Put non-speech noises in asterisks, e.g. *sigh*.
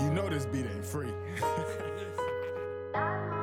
You know this beat ain't free. *laughs* *laughs*